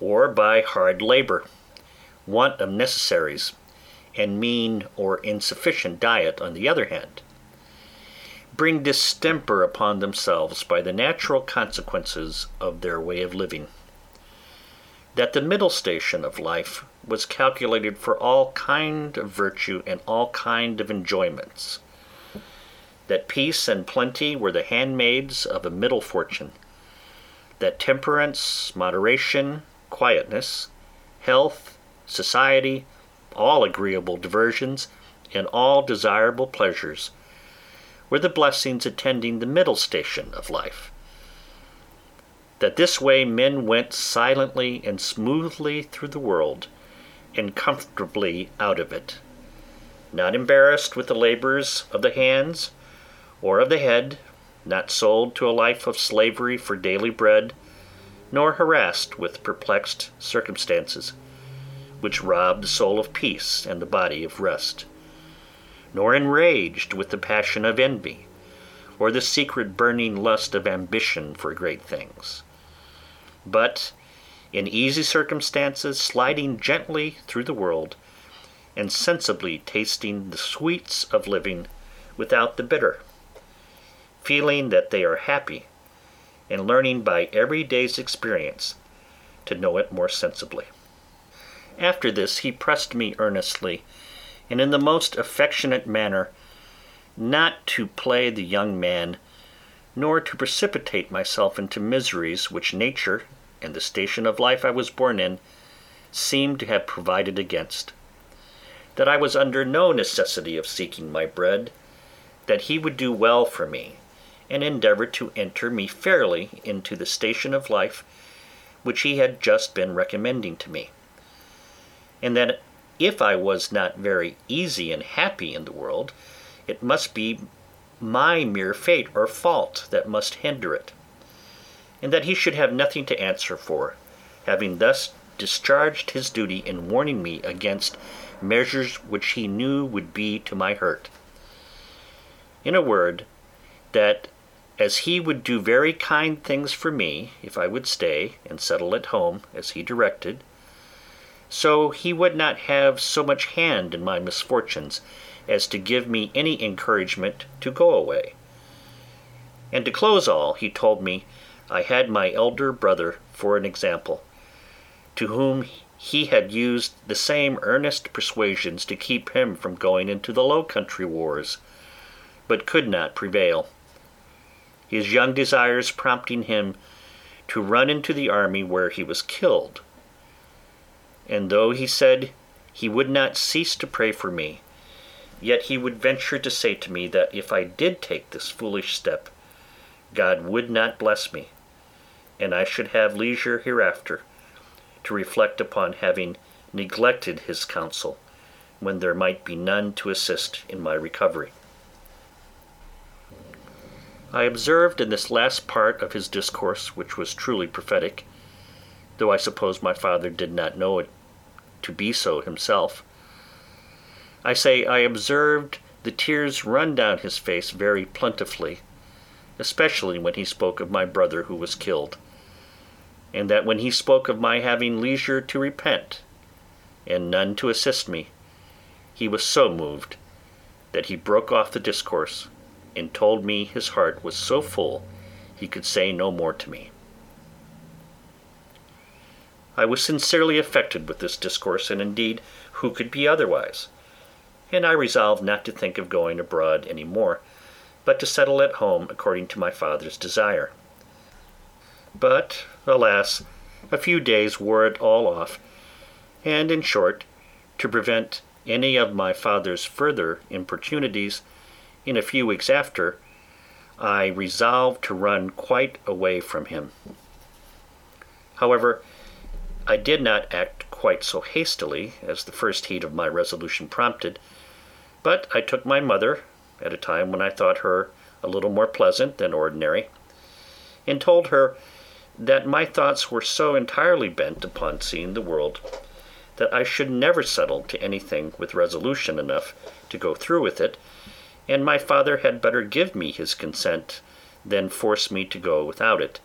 or by hard labour, want of necessaries, and mean or insufficient diet on the other hand, bring distemper upon themselves by the natural consequences of their way of living; that the middle station of life was calculated for all kind of virtue and all kind of enjoyments; that peace and plenty were the handmaids of a middle fortune; that temperance, moderation, quietness, health, society, all agreeable diversions, and all desirable pleasures, were the blessings attending the middle station of life; that this way men went silently and smoothly through the world, and comfortably out of it; not embarrassed with the labours of the hands or of the head, not sold to a life of slavery for daily bread, nor harassed with perplexed circumstances, which rob the soul of peace and the body of rest; nor enraged with the passion of envy, or the secret burning lust of ambition for great things; but in easy circumstances sliding gently through the world, and sensibly tasting the sweets of living without the bitter, feeling that they are happy, and learning by every day's experience to know it more sensibly. After this he pressed me earnestly, and in the most affectionate manner, not to play the young man, nor to precipitate myself into miseries which nature, and the station of life I was born in, seemed to have provided against; that I was under no necessity of seeking my bread; that he would do well for me, and endeavour to enter me fairly into the station of life which he had just been recommending to me; and that if I was not very easy and happy in the world, it must be my mere fate or fault that must hinder it; and that he should have nothing to answer for, having thus discharged his duty in warning me against measures which he knew would be to my hurt; in a word, that as he would do very kind things for me if I would stay and settle at home as he directed, so he would not have so much hand in my misfortunes as to give me any encouragement to go away; and to close all, he told me I had my elder brother for an example, to whom he had used the same earnest persuasions to keep him from going into the Low Country wars, but could not prevail his young desires prompting him to run into the army where he was killed; and though he said he would not cease to pray for me, yet he would venture to say to me that if I did take this foolish step, God would not bless me, and I should have leisure hereafter to reflect upon having neglected his counsel when there might be none to assist in my recovery. I observed in this last part of his discourse, which was truly prophetic, though I suppose my father did not know it to be so himself, I say I observed the tears run down his face very plentifully, especially when he spoke of my brother who was killed; and that when he spoke of my having leisure to repent, and none to assist me, he was so moved that he broke off the discourse and told me his heart was so full he could say no more to me. I was sincerely affected with this discourse, and indeed who could be otherwise? and I resolved not to think of going abroad any more, but to settle at home according to my father's desire. But, alas, a few days wore it all off, and, in short, to prevent any of my father's further importunities, in a few weeks after, I resolved to run quite away from him. However, I did not act quite so hastily as the first heat of my resolution prompted, but I took my mother, at a time when I thought her a little more pleasant than ordinary, and told her that my thoughts were so entirely bent upon seeing the world, that I should never settle to anything with resolution enough to go through with it, and my father had better give me his consent than force me to go without it,